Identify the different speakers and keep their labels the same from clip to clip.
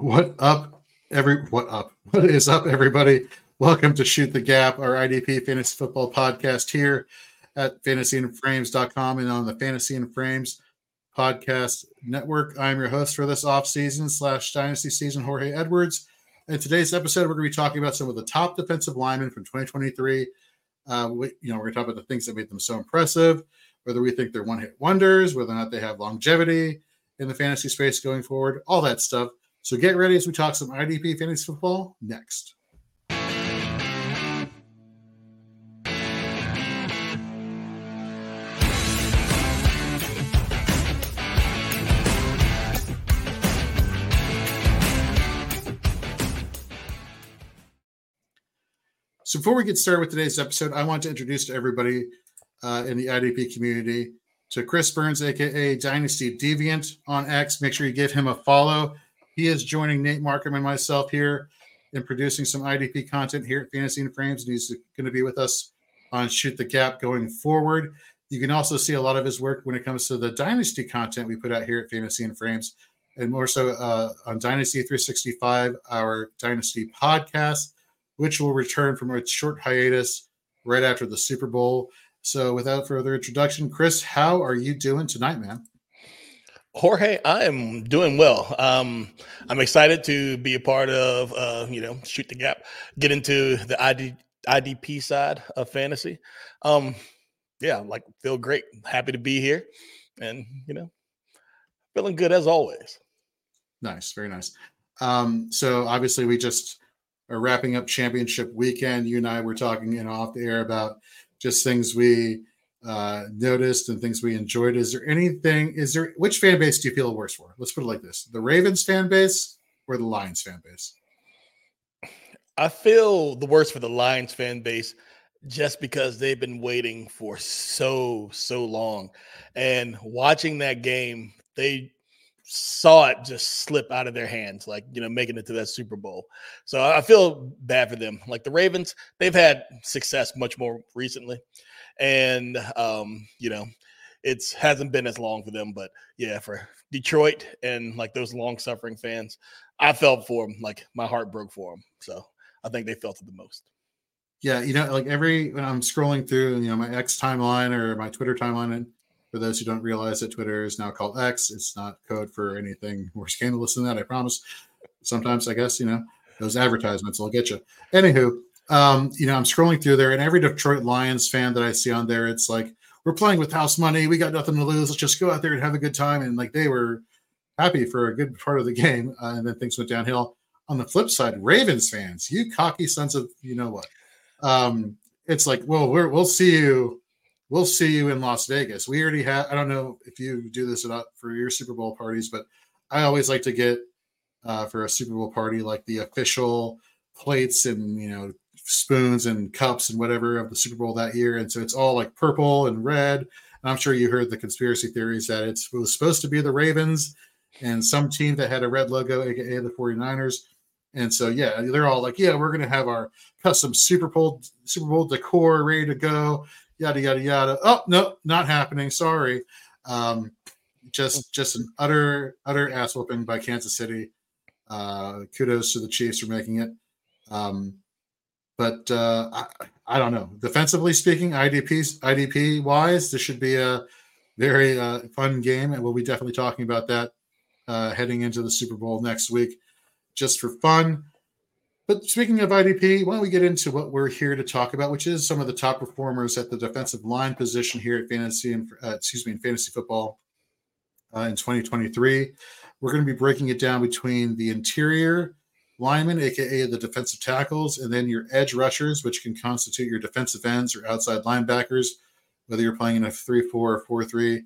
Speaker 1: What up, every what up? What is up, everybody? Welcome to Shoot the Gap, our IDP fantasy football podcast here at fantasyandframes.com and on the Fantasy and Frames podcast network. I'm your host for this off season slash dynasty season, Jorge Edwards. In today's episode, we're going to be talking about some of the top defensive linemen from 2023. Uh, we, you know, we're going to talk about the things that made them so impressive, whether we think they're one hit wonders, whether or not they have longevity in the fantasy space going forward, all that stuff. So get ready as we talk some IDP fantasy football next. So before we get started with today's episode, I want to introduce to everybody uh, in the IDP community to Chris Burns, aka Dynasty Deviant on X. Make sure you give him a follow. He is joining Nate Markham and myself here in producing some IDP content here at Fantasy and Frames, and he's going to be with us on Shoot the Gap going forward. You can also see a lot of his work when it comes to the Dynasty content we put out here at Fantasy and Frames, and more so uh, on Dynasty 365, our Dynasty podcast, which will return from its short hiatus right after the Super Bowl. So, without further introduction, Chris, how are you doing tonight, man?
Speaker 2: Jorge, I am doing well. Um, I'm excited to be a part of, uh, you know, shoot the gap, get into the ID, IDP side of fantasy. Um, yeah, like feel great, happy to be here, and you know, feeling good as always.
Speaker 1: Nice, very nice. Um, so obviously, we just are wrapping up championship weekend. You and I were talking in off the air about just things we uh, noticed and things we enjoyed. Is there anything? Is there which fan base do you feel worse for? Let's put it like this: the Ravens fan base or the Lions fan base?
Speaker 2: I feel the worst for the Lions fan base just because they've been waiting for so so long, and watching that game, they saw it just slip out of their hands, like you know, making it to that Super Bowl. So I feel bad for them. Like the Ravens, they've had success much more recently and um, you know, it's hasn't been as long for them. But yeah, for Detroit and like those long suffering fans, I felt for them. Like my heart broke for them. So I think they felt it the most.
Speaker 1: Yeah, you know, like every when I'm scrolling through, you know, my X timeline or my Twitter timeline, and for those who don't realize that Twitter is now called X, it's not code for anything more scandalous than that. I promise. Sometimes, I guess, you know, those advertisements will get you. Anywho, um, you know, I'm scrolling through there, and every Detroit Lions fan that I see on there, it's like we're playing with house money. We got nothing to lose. Let's just go out there and have a good time. And like they were happy for a good part of the game, uh, and then things went downhill. On the flip side, Ravens fans, you cocky sons of you know what? Um, it's like, well, we're, we'll see you. We'll see you in Las Vegas. We already have. I don't know if you do this or not for your Super Bowl parties, but I always like to get uh, for a Super Bowl party like the official plates and you know spoons and cups and whatever of the Super Bowl that year. And so it's all like purple and red. And I'm sure you heard the conspiracy theories that it was supposed to be the Ravens and some team that had a red logo, aka the 49ers. And so yeah, they're all like, yeah, we're gonna have our custom Super Bowl Super Bowl decor ready to go, yada yada yada. Oh no, not happening. Sorry. Um, just just an utter utter ass whooping by Kansas City. Uh, kudos to the Chiefs for making it. Um, but uh, I, I, don't know. Defensively speaking, IDP IDP wise, this should be a very uh, fun game, and we'll be definitely talking about that uh, heading into the Super Bowl next week, just for fun. But speaking of IDP, why don't we get into what we're here to talk about, which is some of the top performers at the defensive line position here at fantasy and uh, excuse me in fantasy football uh, in 2023. We're going to be breaking it down between the interior linemen, aka the defensive tackles, and then your edge rushers, which can constitute your defensive ends or outside linebackers, whether you're playing in a 3 4 or 4 3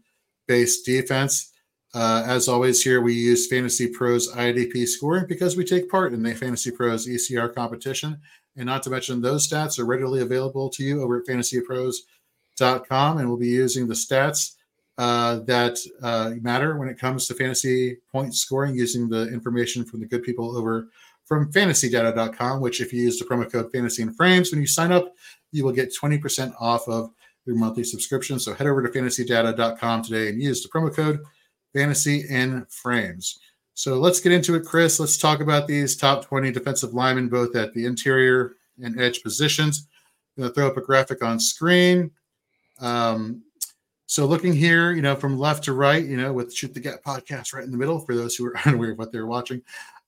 Speaker 1: base defense. Uh, as always, here we use Fantasy Pros IDP scoring because we take part in the Fantasy Pros ECR competition. And not to mention, those stats are readily available to you over at fantasypros.com. And we'll be using the stats uh, that uh, matter when it comes to fantasy point scoring using the information from the good people over from fantasydata.com, which if you use the promo code fantasy and frames when you sign up, you will get 20% off of your monthly subscription. So head over to fantasydata.com today and use the promo code fantasy and frames. So let's get into it, Chris. Let's talk about these top 20 defensive linemen, both at the interior and edge positions. I'm going to throw up a graphic on screen. Um, so looking here, you know, from left to right, you know, with Shoot the Gap podcast right in the middle for those who are unaware of what they're watching,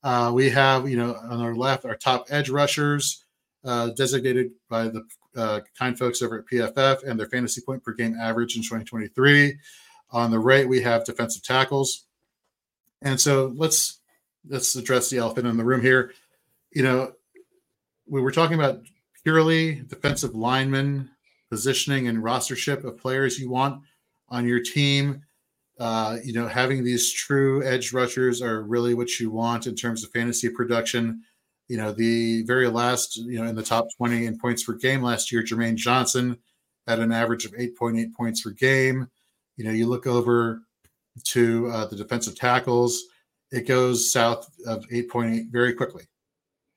Speaker 1: uh, we have, you know, on our left, our top edge rushers uh, designated by the uh, kind folks over at PFF and their fantasy point per game average in 2023. On the right, we have defensive tackles. And so let's let's address the elephant in the room here. You know, we were talking about purely defensive linemen positioning and rostership of players you want on your team. Uh, you know, having these true edge rushers are really what you want in terms of fantasy production. You know, the very last, you know, in the top 20 in points per game last year, Jermaine Johnson had an average of 8.8 points per game. You know, you look over to uh, the defensive tackles, it goes south of 8.8 very quickly.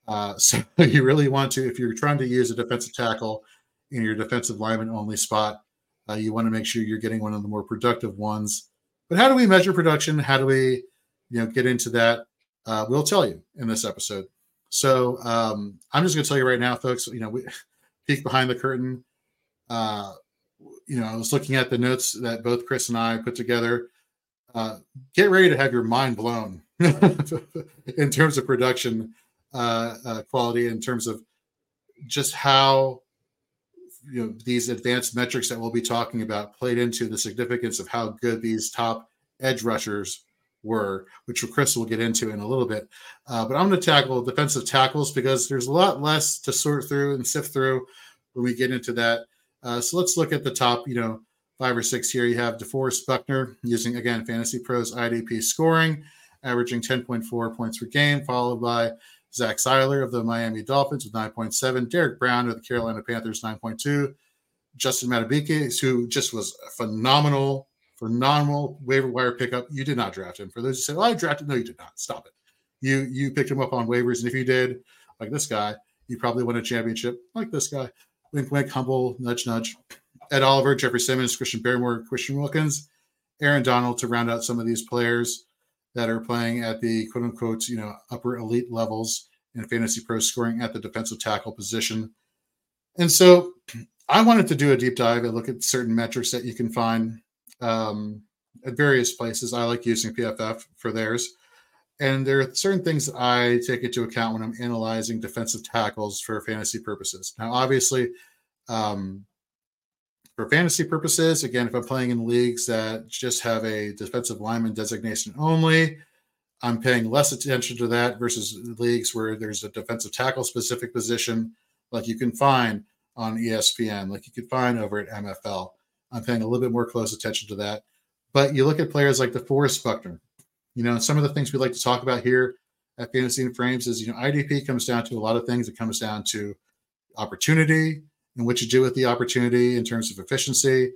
Speaker 1: Uh, so you really want to, if you're trying to use a defensive tackle in your defensive lineman only spot, uh, you want to make sure you're getting one of the more productive ones. But how do we measure production? How do we, you know, get into that? Uh, we'll tell you in this episode. So um, I'm just going to tell you right now, folks. You know, we peek behind the curtain. Uh, you know, I was looking at the notes that both Chris and I put together. Uh, get ready to have your mind blown in terms of production uh, uh, quality, in terms of just how you know these advanced metrics that we'll be talking about played into the significance of how good these top edge rushers were, which Chris will get into in a little bit. Uh, but I'm going to tackle defensive tackles because there's a lot less to sort through and sift through when we get into that. Uh, so let's look at the top, you know, five or six here. You have DeForest Buckner using again Fantasy Pros IDP scoring, averaging 10.4 points per game, followed by Zach Sieler of the Miami Dolphins with 9.7, Derrick Brown of the Carolina Panthers 9.2, Justin Madubuike, who just was phenomenal, phenomenal waiver wire pickup. You did not draft him. For those who say, "Oh, I drafted," no, you did not. Stop it. You you picked him up on waivers, and if you did, like this guy, you probably won a championship. Like this guy, wink, wink, humble, nudge, nudge. Ed Oliver, Jeffrey Simmons, Christian Barmore, Christian Wilkins, Aaron Donald to round out some of these players that are playing at the quote unquote, you know, upper elite levels in fantasy pro scoring at the defensive tackle position. And so I wanted to do a deep dive and look at certain metrics that you can find um, at various places. I like using PFF for theirs. And there are certain things that I take into account when I'm analyzing defensive tackles for fantasy purposes. Now, obviously, um, for fantasy purposes, again, if I'm playing in leagues that just have a defensive lineman designation only, I'm paying less attention to that versus leagues where there's a defensive tackle specific position, like you can find on ESPN, like you could find over at MFL. I'm paying a little bit more close attention to that. But you look at players like DeForest Buckner, you know, some of the things we like to talk about here at Fantasy and Frames is, you know, IDP comes down to a lot of things. It comes down to opportunity, and what you do with the opportunity in terms of efficiency.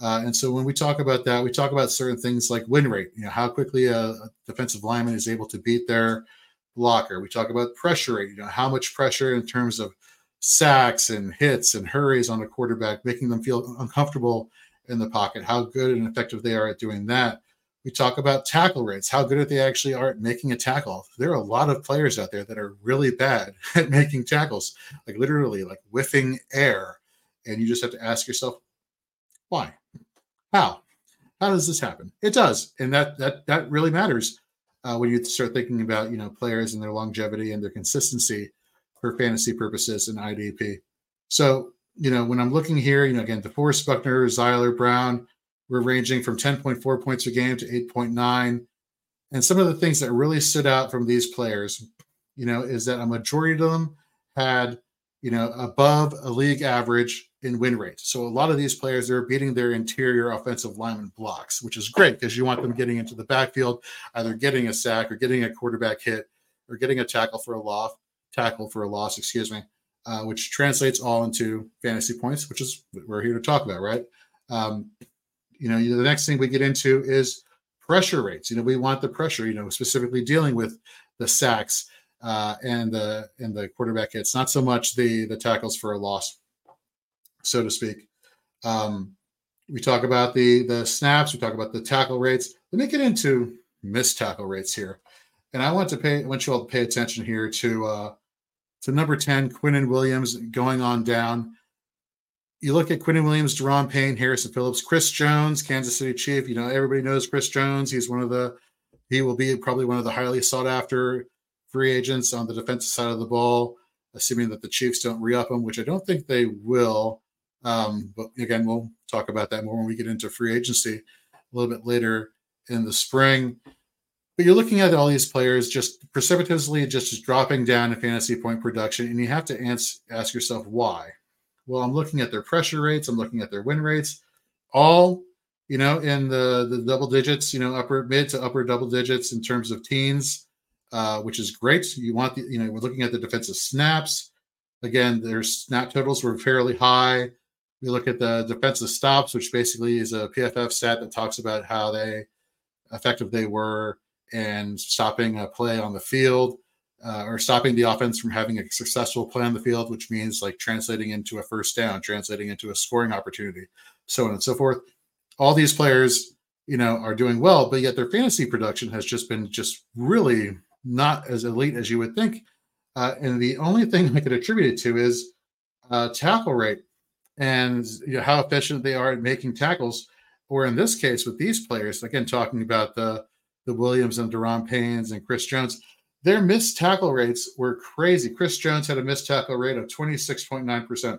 Speaker 1: Uh, and so when we talk about that, we talk about certain things like win rate, you know, how quickly a, a, defensive lineman is able to beat their blocker. We talk about pressure rate, you know, how much pressure in terms of sacks and hits and hurries on a quarterback, making them feel uncomfortable in the pocket, how good and effective they are at doing that. We talk about tackle rates, how good they actually are at making a tackle. There are a lot of players out there that are really bad at making tackles, like literally like whiffing air. And you just have to ask yourself, why? How? How does this happen? It does. And that that that really matters uh, when you start thinking about, you know, players and their longevity and their consistency for fantasy purposes in IDP. So, you know, when I'm looking here, you know, again, DeForest Buckner, Sieler, Brown, we're ranging from 10.4 points a game to 8.9. And some of the things that really stood out from these players, you know, is that a majority of them had, you know, above a league average in win rate. So a lot of these players are beating their interior offensive lineman blocks, which is great because you want them getting into the backfield, either getting a sack or getting a quarterback hit or getting a tackle for a loss, tackle for a loss, excuse me, uh, which translates all into fantasy points, which is what we're here to talk about, right? Um, you know, the next thing we get into is pressure rates. You know, we want the pressure. You know, specifically dealing with the sacks uh, and the and the quarterback hits, not so much the the tackles for a loss, so to speak. Um, we talk about the the snaps. We talk about the tackle rates. Let me get into missed tackle rates here. And I want to pay I want you all to pay attention here to uh to number 10, Quinnen Williams going on down. You look at Quinnen Williams, Daron Payne, Harrison Phillips, Chris Jones, Kansas City Chief. You know, everybody knows Chris Jones. He's one of the he will be probably one of the highly sought after free agents on the defensive side of the ball, assuming that the Chiefs don't re up him, which I don't think they will. Um, but again, we'll talk about that more when we get into free agency a little bit later in the spring. But you're looking at all these players just precipitously just, just dropping down in fantasy point production, and you have to ans- ask yourself why. Well, I'm looking at their pressure rates, I'm looking at their win rates, all you know in the the double digits, you know, upper mid to upper double digits in terms of teens, uh, which is great. You want the you know we're looking at the defensive snaps. Again, their snap totals were fairly high. We look at the defensive stops, which basically is a PFF stat that talks about how they effective they were and stopping a play on the field uh, or stopping the offense from having a successful play on the field, which means like translating into a first down, translating into a scoring opportunity, so on and so forth. All these players, you know, are doing well, but yet their fantasy production has just been just really not as elite as you would think. Uh, and the only thing I could attribute it to is uh, tackle rate and you know, how efficient they are at making tackles. Or in this case, with these players, again, talking about the the Williams and Daron Paynes and Chris Jones, their missed tackle rates were crazy. Chris Jones had a missed tackle rate of 26.9%.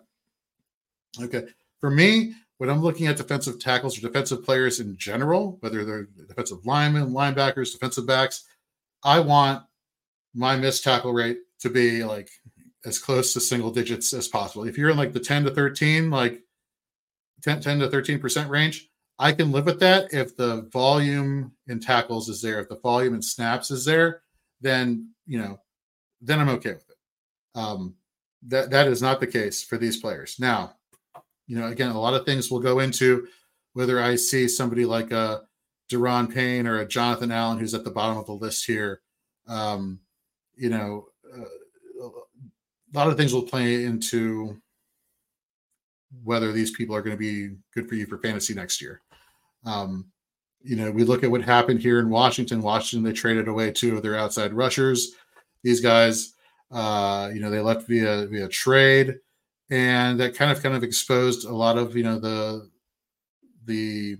Speaker 1: Okay. For me, when I'm looking at defensive tackles or defensive players in general, whether they're defensive linemen, linebackers, defensive backs, I want my missed tackle rate to be like as close to single digits as possible. If you're in like the 10 to 13, like 10, 10 to 13% range, I can live with that if the volume in tackles is there. If the volume in snaps is there, then you know, then I'm okay with it. Um, that that is not the case for these players. Now, you know, again, a lot of things will go into whether I see somebody like a Daron Payne or a Jonathan Allen who's at the bottom of the list here. Um, you know, uh, a lot of things will play into whether these people are going to be good for you for fantasy next year. Um, you know, we look at what happened here in Washington. Washington, they traded away two of their outside rushers. These guys, uh, you know, they left via via trade, and that kind of kind of exposed a lot of you know the the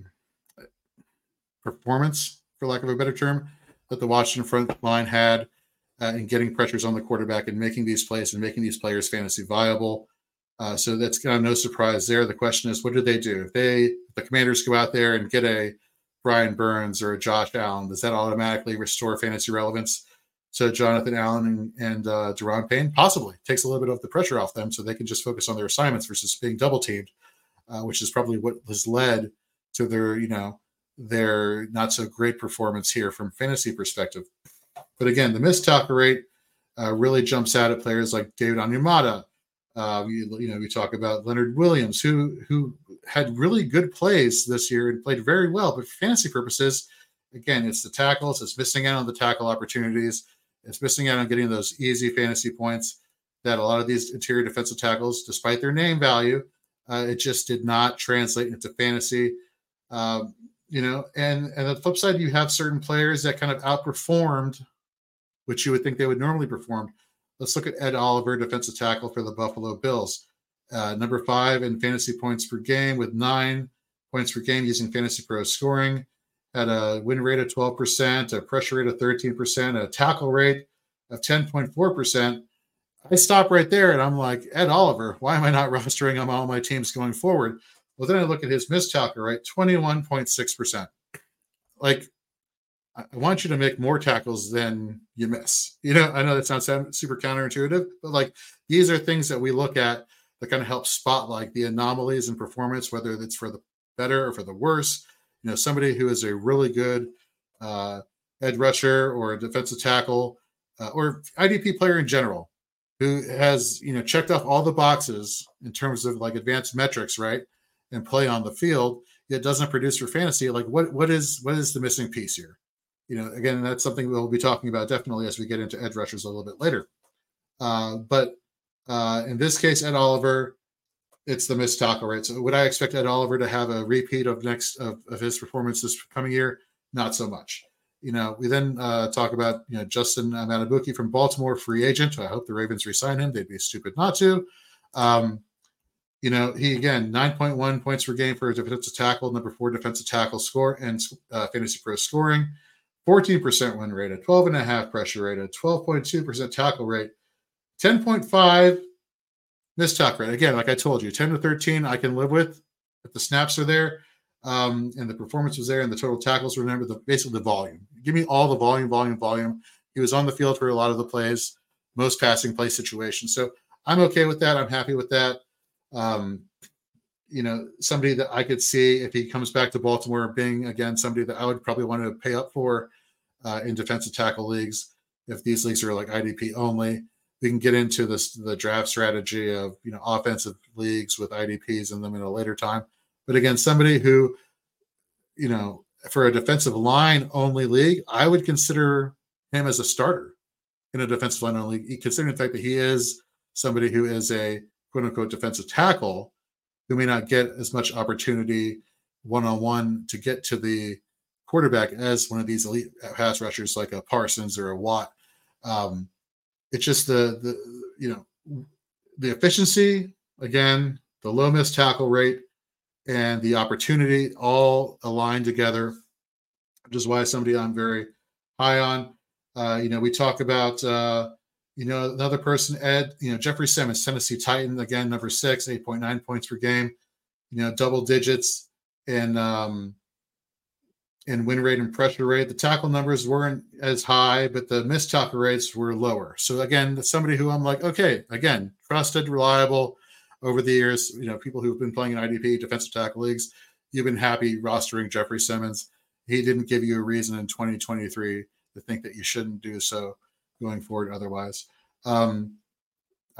Speaker 1: performance, for lack of a better term, that the Washington front line had uh, in getting pressures on the quarterback and making these plays and making these players fantasy viable. Uh, so that's kind of no surprise there. The question is, what do they do? If they, the commanders go out there and get a Brian Burns or Josh Allen, does that automatically restore fantasy relevance to Jonathan Allen and, and uh, Daron Payne? Possibly. Takes a little bit of the pressure off them so they can just focus on their assignments versus being double teamed, uh, which is probably what has led to their, you know, their not so great performance here from fantasy perspective. But again, the missed tackle rate uh, really jumps out at players like David Onyemata, uh, you, you know, we talk about Leonard Williams, who who had really good plays this year and played very well. But for fantasy purposes, again, it's the tackles. It's missing out on the tackle opportunities. It's missing out on getting those easy fantasy points that a lot of these interior defensive tackles, despite their name value, uh, it just did not translate into fantasy. Um, you know, and and the flip side, you have certain players that kind of outperformed, which you would think they would normally perform. Let's look at Ed Oliver, defensive tackle for the Buffalo Bills. Uh, number five in fantasy points per game with nine points per game using Fantasy Pro scoring. Had a win rate of 12%, a pressure rate of 13%, a tackle rate of 10.4%. I stop right there and I'm like, Ed Oliver, why am I not rostering him on all my teams going forward? Well, then I look at his missed tackle rate, 21.6%. Like, I want you to make more tackles than you miss. You know, I know that sounds super counterintuitive, but like these are things that we look at that kind of helps spotlight the anomalies in performance, whether it's for the better or for the worse. You know, somebody who is a really good uh, edge rusher or defensive tackle uh, or IDP player in general who has, you know, checked off all the boxes in terms of like advanced metrics, right? And play on the field, yet doesn't produce for fantasy. Like what what is what is the missing piece here? you know, again, that's something we'll be talking about definitely as we get into edge rushers a little bit later. Uh, but uh, in this case, Ed Oliver, it's the missed tackle right? So would I expect Ed Oliver to have a repeat of next of, of his performance this coming year? Not so much. you know, we then uh, talk about you know Justin Madubuike from Baltimore, free agent. I hope the Ravens resign him. They'd be stupid not to. Um, you know, he again 9.1 points per game for a defensive tackle, number four defensive tackle score and uh, fantasy pro scoring, 14% win rate, a 12 and a half pressure rate, a 12.2% tackle rate, 10.5 missed tackle rate. Again, like I told you, 10 to 13 I can live with if the snaps are there um, and the performance was there and the total tackles. Remember the basically the volume. Give me all the volume, volume, volume. He was on the field for a lot of the plays, most passing play situations. So I'm okay with that. I'm happy with that. Um, you know, somebody that I could see if he comes back to Baltimore being again somebody that I would probably want to pay up for uh, in defensive tackle leagues. If these leagues are like IDP only, we can get into this the draft strategy of you know offensive leagues with IDPs in them in a later time. But again, somebody who, you know, for a defensive line only league, I would consider him as a starter in a defensive line only, considering the fact that he is somebody who is a quote unquote defensive tackle who may not get as much opportunity one on one to get to the quarterback as one of these elite pass rushers like a Parsons or a Watt. Um, it's just the the you know the efficiency again, the low miss tackle rate, and the opportunity all aligned together, which is why somebody I'm very high on. Uh, you know, we talk about, uh, you know, another person, Ed, you know, Jeffrey Simmons, Tennessee Titan, again, number six, 8.9 points per game, you know, double digits in, um, in win rate and pressure rate. The tackle numbers weren't as high, but the missed tackle rates were lower. So again, somebody who I'm like, okay, again, trusted, reliable, over the years, you know, people who've been playing in IDP defensive tackle leagues, you've been happy rostering Jeffrey Simmons. He didn't give you a reason in 2023 to think that you shouldn't do so going forward otherwise. Um,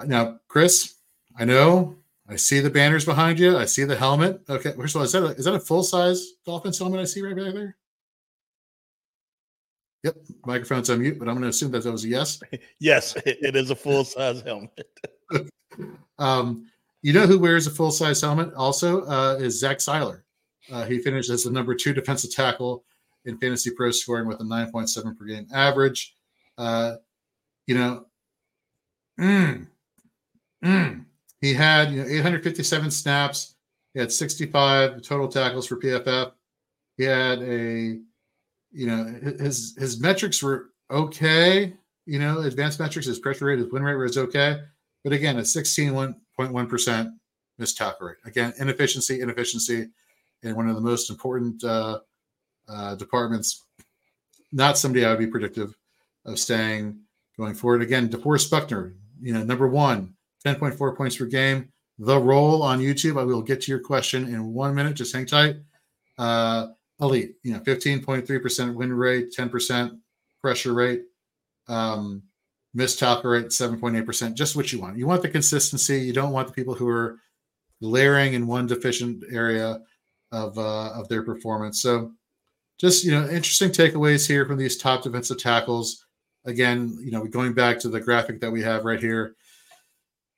Speaker 1: now, Chris, I know I see the banners behind you. I see the helmet. Okay, first of all, is that a, is that a full size Dolphins helmet I see right back there? Yep, microphone's on mute, but I'm going to assume that that was a yes.
Speaker 2: yes, it is a full size helmet.
Speaker 1: um, you know who wears a full size helmet also uh, is Zach Sieler. Uh, he finished as the number two defensive tackle in fantasy pro scoring with a 9.7 per game average. Uh, you know, mm, mm, he had you know 857 snaps. He had 65 total tackles for PFF. He had a, you know, his his metrics were okay. You know, advanced metrics, his pressure rate, his win rate was okay. But again, a 16 0.1% missed tackle rate. Again, inefficiency, inefficiency, and one of the most important uh, uh, departments. Not somebody I would be predictive of staying going forward. Again, DeForest Buckner, you know, number one, 10.4 points per game. The role on YouTube, I will get to your question in one minute. Just hang tight. Uh, elite, you know, 15.3% win rate, 10% pressure rate. Um, missed tackle rate 7.8%, just what you want. You want the consistency. You don't want the people who are layering in one deficient area of uh, of their performance. So just you know, interesting takeaways here from these top defensive tackles. Again, you know, going back to the graphic that we have right here,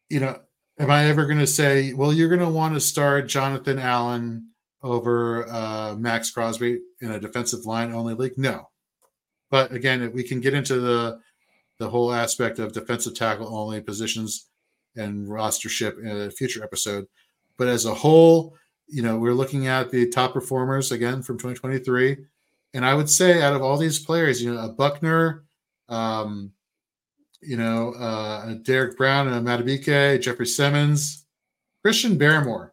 Speaker 1: you know, am I ever going to say, well, you're going to want to start Jonathan Allen over uh, Maxx Crosby in a defensive line only league? No. But again, we can get into the the whole aspect of defensive tackle only positions and rostership in a future episode. But as a whole, you know, we're looking at the top performers again from 2023. And I would say out of all these players, you know, a Buckner, um, you know, uh, Derrick Brown and Madubuike, Jeffrey Simmons, Christian Barmore.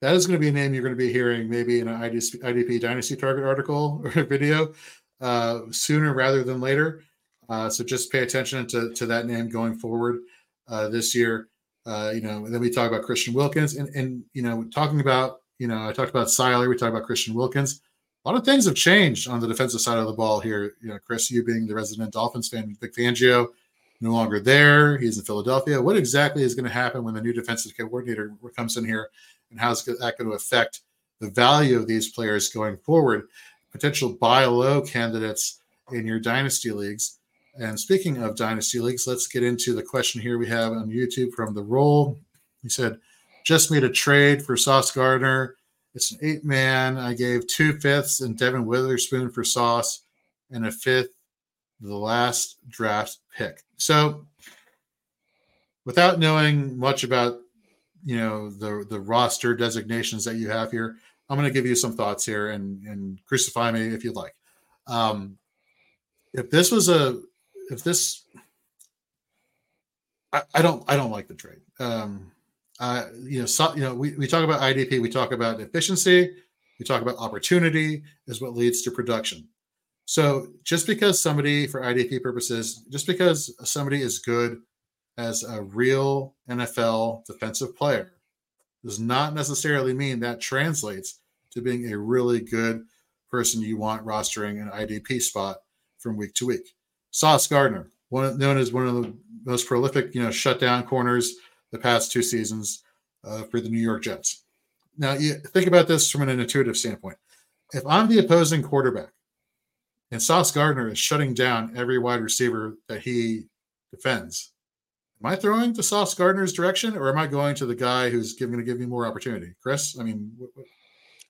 Speaker 1: That is going to be a name you're going to be hearing maybe in an IDP Dynasty Target article or video uh, sooner rather than later. Uh, so just pay attention to, to that name going forward uh, this year. Uh, you know, then we talk about Christian Wilkins and, and, you know, talking about, you know, I talked about Sieler, we talked about Christian Wilkins. A lot of things have changed on the defensive side of the ball here. You know, Chris, you being the resident Dolphins fan, Vic Fangio, no longer there. He's in Philadelphia. What exactly is going to happen when the new defensive coordinator comes in here, and how's that going to affect the value of these players going forward? potential buy low candidates in your dynasty leagues. And speaking of dynasty leagues, let's get into the question here we have on YouTube from the roll. He said, just made a trade for Sauce Gardner It's an eight man. I gave two fifths and Devon Witherspoon for Sauce and a fifth, the last draft pick. So, without knowing much about you know the the roster designations that you have here, I'm going to give you some thoughts here and and crucify me if you'd like. Um, if this was a if this I, I don't I don't like the trade. Um, uh, you know, so, you know, we, we talk about IDP, we talk about efficiency, we talk about opportunity is what leads to production. So just because somebody, for IDP purposes, just because somebody is good as a real NFL defensive player does not necessarily mean that translates to being a really good person you want rostering an IDP spot from week to week. Sauce Gardner, one known as one of the most prolific, you know, shutdown corners the past two seasons uh, for the New York Jets. Now, you think about this from an intuitive standpoint. If I'm the opposing quarterback and Sauce Gardner is shutting down every wide receiver that he defends, am I throwing to Sauce Gardner's direction or am I going to the guy who's going to give me more opportunity? Chris, I mean, what, what?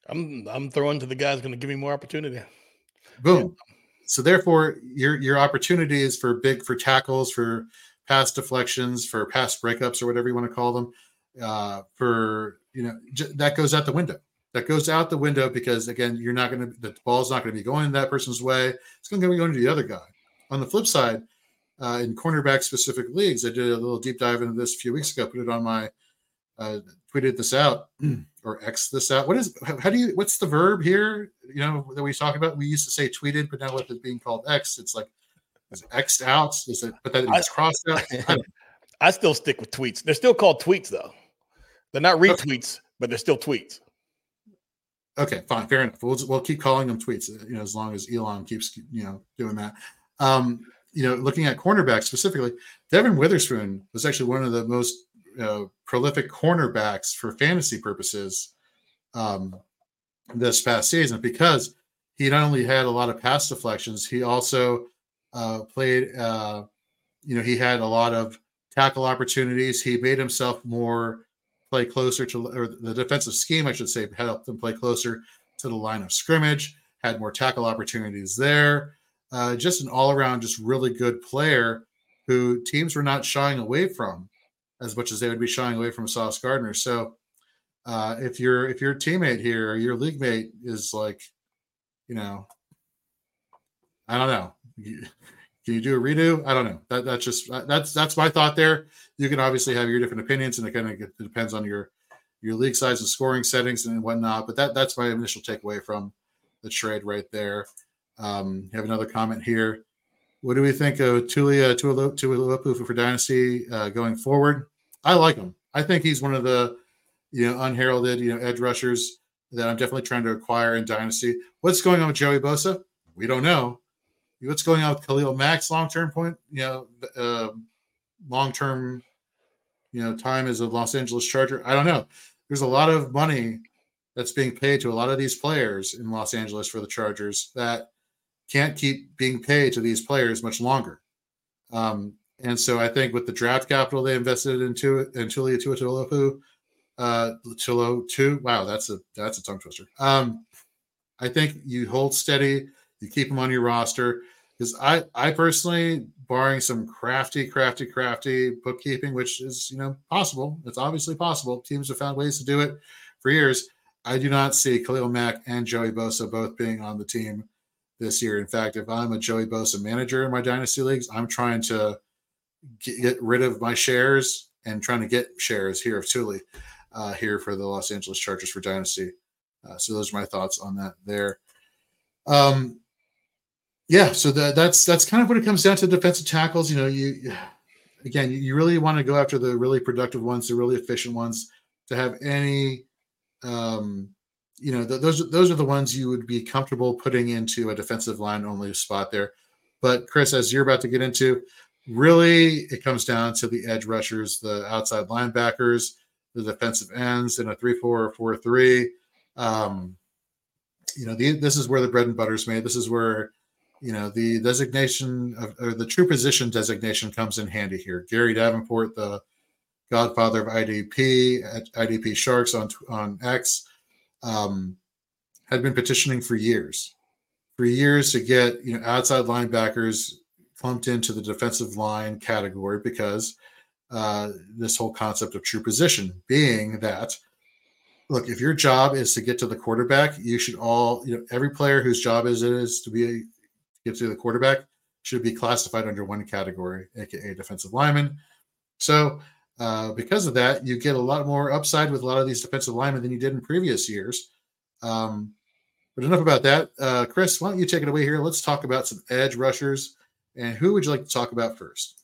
Speaker 2: I'm I'm throwing to the guy who's going to give me more opportunity.
Speaker 1: Boom. Yeah. So therefore, your your opportunities for big for tackles, for pass deflections, for pass breakups, or whatever you want to call them, uh, for you know j- that goes out the window. That goes out the window because again, you're not going to the ball's not going to be going that person's way. It's going to be going to the other guy. On the flip side, uh, in cornerback specific leagues, I did a little deep dive into this a few weeks ago. Put it on my uh, tweeted this out or X this out. What is how do you what's the verb here? You know that we talk about. We used to say tweeted, but now with it being called X, it's like is it X'd out? Is it but that it's crossed out?
Speaker 2: I, I, still stick with tweets. They're still called tweets though. They're not retweets, but they're still tweets.
Speaker 1: Okay, fine, fair enough. We'll we'll keep calling them tweets, you know, as long as Elon keeps you know doing that. Um, you know, looking at cornerbacks specifically, Devon Witherspoon was actually one of the most uh, prolific cornerbacks for fantasy purposes um, this past season because he not only had a lot of pass deflections, he also uh, played. Uh, you know, he had a lot of tackle opportunities. He made himself more play closer to, or the defensive scheme, I should say, helped him play closer to the line of scrimmage. Had more tackle opportunities there. Uh, just an all-around, just really good player who teams were not shying away from as much as they would be shying away from Sauce Gardner. So uh, if your if your teammate here your league mate is like, you know, I don't know, can you do a redo? I don't know. That that's just that's that's my thought there. You can obviously have your different opinions, and it kind of depends on your your league size and scoring settings and whatnot. But that that's my initial takeaway from the trade right there. Um, have another comment here. What do we think of Tulia Tuilapu for Dynasty uh, going forward? I like him. I think he's one of the you know unheralded you know edge rushers that I'm definitely trying to acquire in Dynasty. What's going on with Joey Bosa? We don't know. What's going on with Khalil Mack's long term point? You know, uh, long term, you know, time as a Los Angeles Charger. I don't know. There's a lot of money that's being paid to a lot of these players in Los Angeles for the Chargers that can't keep being paid to these players much longer. Um, and so I think with the draft capital they invested into in Tulia Tuatolopu, uh Tulo two, wow, that's a that's a tongue twister. Um, I think you hold steady, you keep them on your roster. Because I I personally, barring some crafty, crafty, crafty bookkeeping, which is you know possible, it's obviously possible. Teams have found ways to do it for years. I do not see Khalil Mack and Joey Bosa both being on the team this year. In fact, if I'm a Joey Bosa manager in my dynasty leagues, I'm trying to get rid of my shares and trying to get shares here of Tuli uh, here for the Los Angeles Chargers for Dynasty. Uh, so those are my thoughts on that there. Um, yeah, so the, that's that's kind of what it comes down to defensive tackles. You know, you again, you really want to go after the really productive ones, the really efficient ones, to have any, um, you know, those those are the ones you would be comfortable putting into a defensive line only spot there. But Chris, as you're about to get into, really it comes down to the edge rushers, the outside linebackers, the defensive ends in a 3 4 or 4 3. Um, you know, the, this is where the bread and butter is made. This is where, you know, the designation of, or the true position designation comes in handy here. Gary Davenport, the godfather of IDP at IDP Sharks on, on X, um, had been petitioning for years, for years to get you know outside linebackers clumped into the defensive line category because uh, this whole concept of true position being that look if your job is to get to the quarterback you should all you know every player whose job is it is to be get to the quarterback should be classified under one category aka defensive lineman. So uh, because of that you get a lot more upside with a lot of these defensive linemen than you did in previous years. Um, but enough about that. Uh, chris why don't you take it away here? Let's talk about some edge rushers and who would you like to talk about first?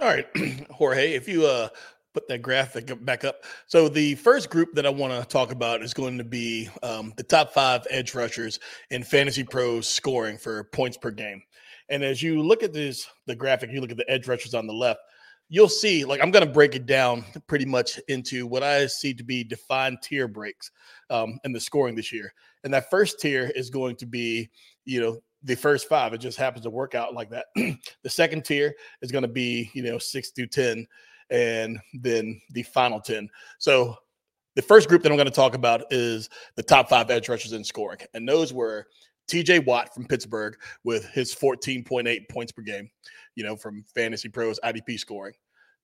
Speaker 2: All right, Jorge, if you uh, put that graphic back up. So the first group that I want to talk about is going to be um, the top five edge rushers in Fantasy Pros scoring for points per game. And as you look at this, the graphic, you look at the edge rushers on the left, you'll see, like, I'm going to break it down pretty much into what I see to be defined tier breaks um, in the scoring this year. And that first tier is going to be, you know, the first five. It just happens to work out like that. the second tier is going to be, you know, six through 10, and then the final 10. So the first group that I'm going to talk about is the top five edge rushers in scoring. And those were TJ Watt from Pittsburgh with his 14.8 points per game, you know, from Fantasy Pros IDP scoring.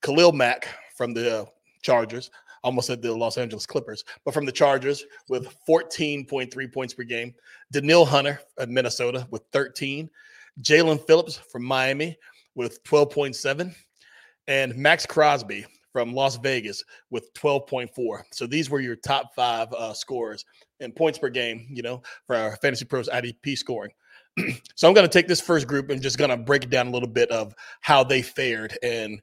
Speaker 2: Khalil Mack from the Chargers, almost at the Los Angeles Clippers, but from the Chargers with 14.3 points per game. Danielle Hunter of Minnesota with 13. Jaelan Phillips from Miami with 12.7. And Maxx Crosby from Las Vegas with 12.4. So these were your top five uh, scores and points per game, you know, for our Fantasy Pros IDP scoring. so I'm going to take this first group and just going to break it down a little bit of how they fared and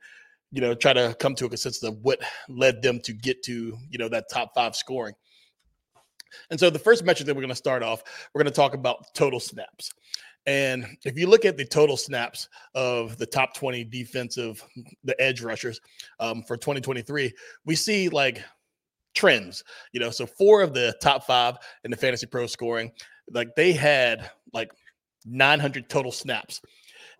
Speaker 2: you know, try to come to a consensus of what led them to get to, you know, that top five scoring. And so the first metric that we're going to start off, we're going to talk about total snaps. And if you look at the total snaps of the top 20 defensive, the edge rushers um, for 2023, we see like trends, you know. So four of the top five in the fantasy pro scoring, like they had like 900 total snaps.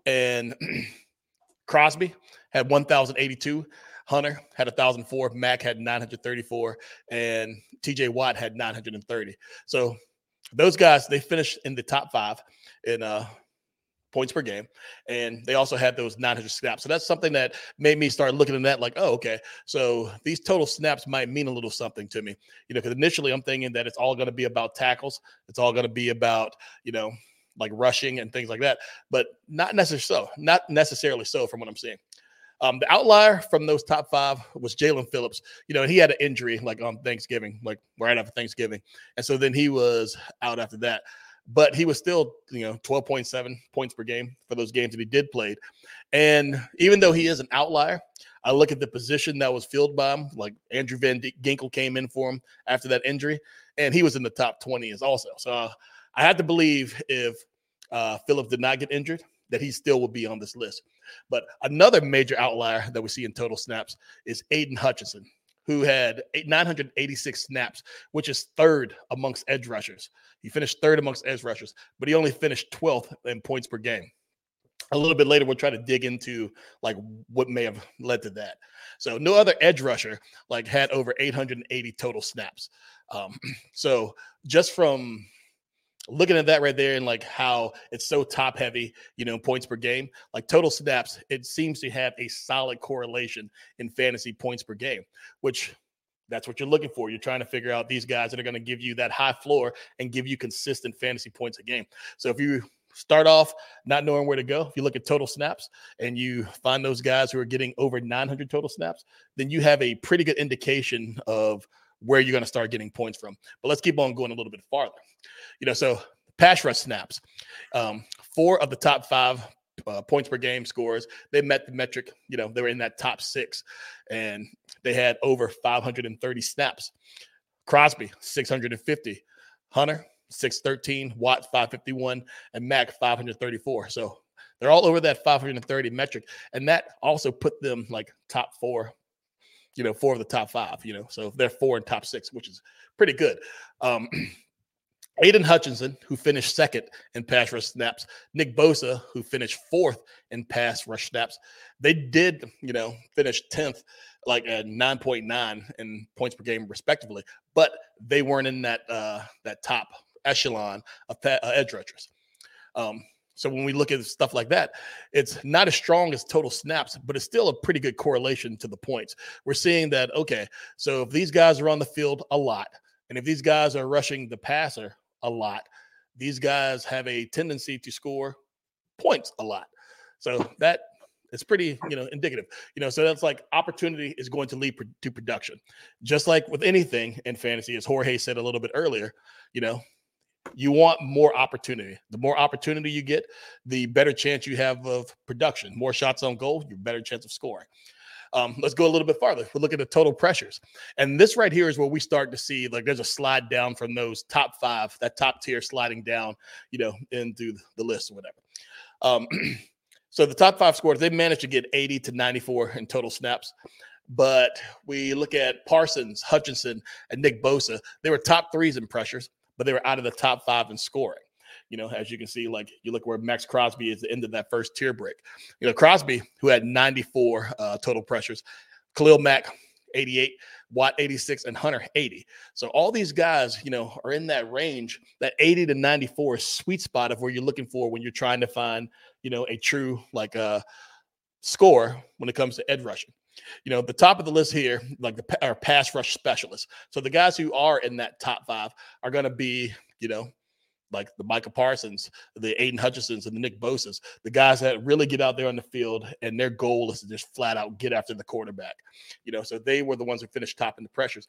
Speaker 2: And Crosby had 1,082. Hunter had 1,004. Mack had 934. And TJ Watt had 930. So those guys, they finished in the top five in uh, points per game. And they also had those 900 snaps. So that's something that made me start looking at that like, oh, okay. So these total snaps might mean a little something to me. You know, because initially I'm thinking that it's all going to be about tackles, it's all going to be about, you know, like rushing and things like that, but not necessarily so. Not necessarily so from what I'm seeing. Um, the outlier from those top five was Jaelan Phillips. You know, he had an injury like on Thanksgiving, like right after Thanksgiving. And so then he was out after that. But he was still, you know, 12.7 points per game for those games that he did played. And even though he is an outlier, I look at the position that was filled by him, like Andrew Van Ginkel came in for him after that injury, and he was in the top 20 as also. So uh, I had to believe if uh, Phillips did not get injured, that he still will be on this list. But another major outlier that we see in total snaps is Aidan Hutchinson, who had 986 snaps, which is third amongst edge rushers. He finished third amongst edge rushers, but he only finished 12th in points per game. A little bit later, we'll try to dig into like what may have led to that. So no other edge rusher like had over 880 total snaps. Um, so just from looking at that right there and like how it's so top heavy, you know, points per game, like total snaps, it seems to have a solid correlation in fantasy points per game, which that's what you're looking for. You're trying to figure out these guys that are going to give you that high floor and give you consistent fantasy points a game. So if you start off not knowing where to go, if you look at total snaps and you find those guys who are getting over 900 total snaps, then you have a pretty good indication of where you're going to start getting points from. But let's keep on going a little bit farther. You know, so pass rush snaps, um, four of the top five uh, points per game scores. They met the metric. You know, they were in that top six, and they had over 530 snaps. Crosby 650, Hunter 613, Watt 551, and Mack 534. So they're all over that 530 metric, and that also put them like top four you know, four of the top five, you know, so they're four and top six, which is pretty good. Um, Aidan Hutchinson, who finished second in pass rush snaps, Nick Bosa, who finished fourth in pass rush snaps, they did, you know, finish 10th, like at 9.9 in points per game, respectively, but they weren't in that uh, that top echelon of pa- uh, edge rushers. Um, so when we look at stuff like that, it's not as strong as total snaps, but it's still a pretty good correlation to the points. We're seeing that, okay, so if these guys are on the field a lot, and if these guys are rushing the passer a lot, these guys have a tendency to score points a lot. So that is pretty, you know, indicative. You know, so that's like opportunity is going to lead to production. Just like with anything in fantasy, as Jorge said a little bit earlier, you know, you want more opportunity. The more opportunity you get, the better chance you have of production. More shots on goal, your better chance of scoring. Um, let's go a little bit farther. We're looking at total pressures. And this right here is where we start to see like there's a slide down from those top five, that top tier sliding down, you know, into the list or whatever. Um, so the top five scores, they managed to get 80 to 94 in total snaps. But we look at Parsons, Hutchinson, and Nick Bosa. They were top threes in pressures but they were out of the top five in scoring. You know, as you can see, like you look where Maxx Crosby is the end of that first tier break. You know, Crosby, who had 94 uh, total pressures, Khalil Mack, 88, Watt 86, and Hunter 80. So all these guys, you know, are in that range, that 80 to 94 sweet spot of where you're looking for when you're trying to find, you know, a true like uh score when it comes to edge rushing. You know, the top of the list here, like the our pass rush specialists. So the guys who are in that top five are going to be, you know, like the Micah Parsons, the Aidan Hutchinsons, and the Nick Bosas, the guys that really get out there on the field and their goal is to just flat out get after the quarterback. You know, so they were the ones who finished top in the pressures.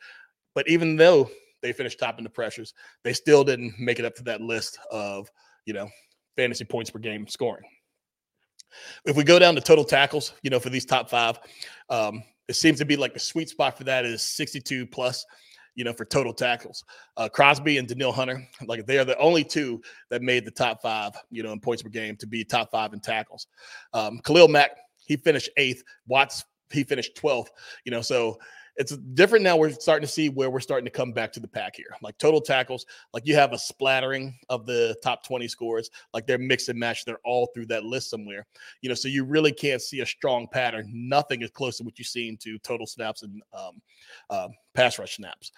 Speaker 2: But even though they finished top in the pressures, they still didn't make it up to that list of, you know, fantasy points per game scoring. If we go down to total tackles, you know, for these top five, um, it seems to be like the sweet spot for that is 62 plus, you know, for total tackles. Uh, Crosby and Danielle Hunter, like they are the only two that made the top five, you know, in points per game to be top five in tackles. Um, Khalil Mack, he finished eighth. Watts, he finished 12th, you know, so it's different now. We're starting to see where we're starting to come back to the pack here. Like total tackles, like you have a splattering of the top 20 scores, like they're mix and match. They're all through that list somewhere. You know, so you really can't see a strong pattern. Nothing is close to what you've seen to total snaps and um, uh, pass rush snaps.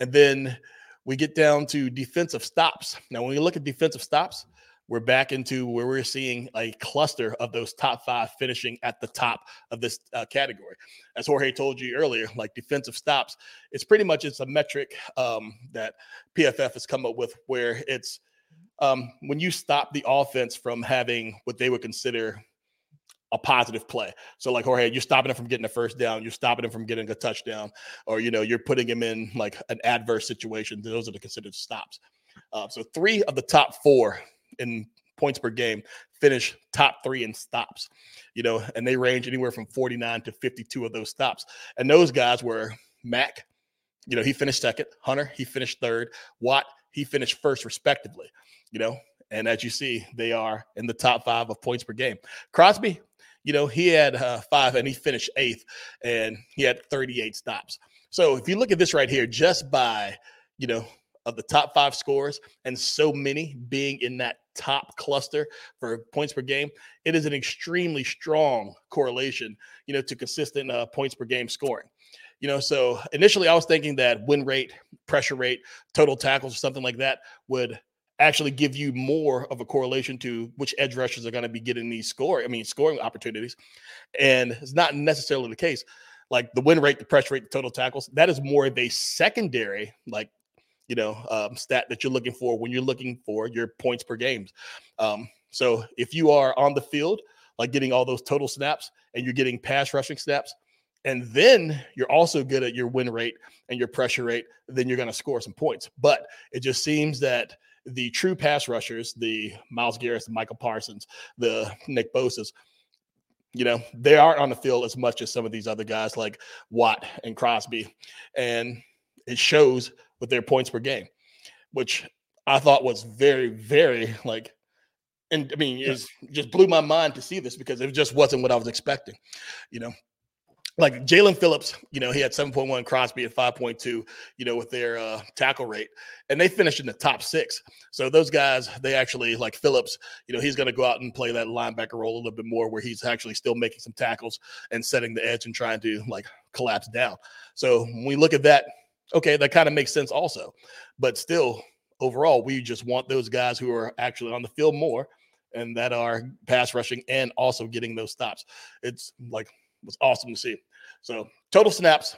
Speaker 2: And then we get down to defensive stops. Now, when you look at defensive stops, we're back into where we're seeing a cluster of those top five finishing at the top of this uh, category. As Jorge told you earlier, like defensive stops, it's pretty much it's a metric um, that PFF has come up with where it's um, when you stop the offense from having what they would consider a positive play. So like Jorge, you're stopping him from getting a first down, you're stopping him from getting a touchdown, or you know, you're putting him in like an adverse situation. Those are the considered stops. Uh, so three of the top four in points per game finish top three in stops, you know, and they range anywhere from 49 to 52 of those stops. And those guys were Mack, you know, he finished second, Hunter, he finished third, Watt, he finished first, respectively, you know. And as you see, they are in the top five of points per game. Crosby, you know, he had uh, five and he finished eighth and he had 38 stops. So if you look at this right here, just by, you know, of the top five scores and so many being in that top cluster for points per game, it is an extremely strong correlation, you know, to consistent uh, points per game scoring. You know, so initially I was thinking that win rate, pressure rate, total tackles, or something like that would actually give you more of a correlation to which edge rushers are going to be getting these score, I mean, scoring opportunities. And it's not necessarily the case. Like the win rate, the pressure rate, the total tackles, that is more of a secondary, like you know um, stat that you're looking for when you're looking for your points per games. Um, so if you are on the field, like getting all those total snaps, and you're getting pass rushing snaps, and then you're also good at your win rate and your pressure rate, then you're going to score some points. But it just seems that the true pass rushers, the Myles Garrett, the Michael Parsons, the Nick Bosa's, you know, they aren't on the field as much as some of these other guys like Watt and Crosby. And it shows with their points per game, which I thought was very, very like, and I mean, it just blew my mind to see this because it just wasn't what I was expecting, you know. like Jaelan Phillips, you know, he had 7.1, Crosby at 5.2, you know, with their uh, tackle rate, and they finished in the top six. So those guys, they actually like Phillips, you know, he's going to go out and play that linebacker role a little bit more, where he's actually still making some tackles and setting the edge and trying to like collapse down. So when we look at that, okay, that kind of makes sense also, but still, overall, we just want those guys who are actually on the field more and that are pass rushing and also getting those stops. It's like it's awesome to see. So total snaps,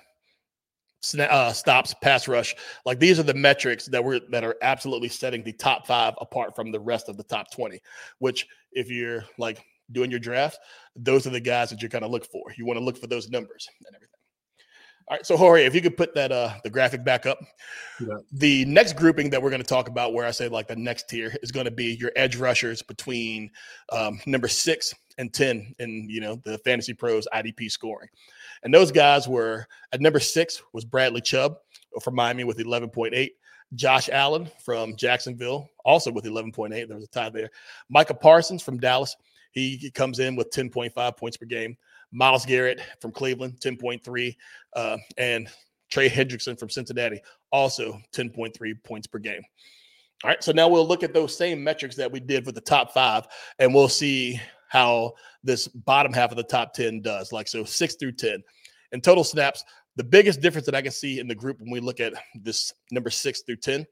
Speaker 2: sna- uh, stops, pass rush, like these are the metrics that we're that are absolutely setting the top five apart from the rest of the top twenty. Which, if you're like doing your draft, those are the guys that you're going to look for. You want to look for those numbers and everything. All right, so Jorge, if you could put that uh the graphic back up. Yeah. The next grouping that we're going to talk about, where I say like the next tier, is going to be your edge rushers between um, number six and ten in you know the Fantasy Pros IDP scoring, and those guys were at number six was Bradley Chubb from Miami with eleven point eight. Josh Allen from Jacksonville, also with 11.8. There was a tie there. Micah Parsons from Dallas, he comes in with 10.5 points per game. Myles Garrett from Cleveland, 10.3, uh, and Trey Hendrickson from Cincinnati, also 10.3 points per game. All right, so now we'll look at those same metrics that we did with the top five, and we'll see how this bottom half of the top 10 does. Like, so six through 10. In total snaps, the biggest difference that I can see in the group when we look at this number six through 10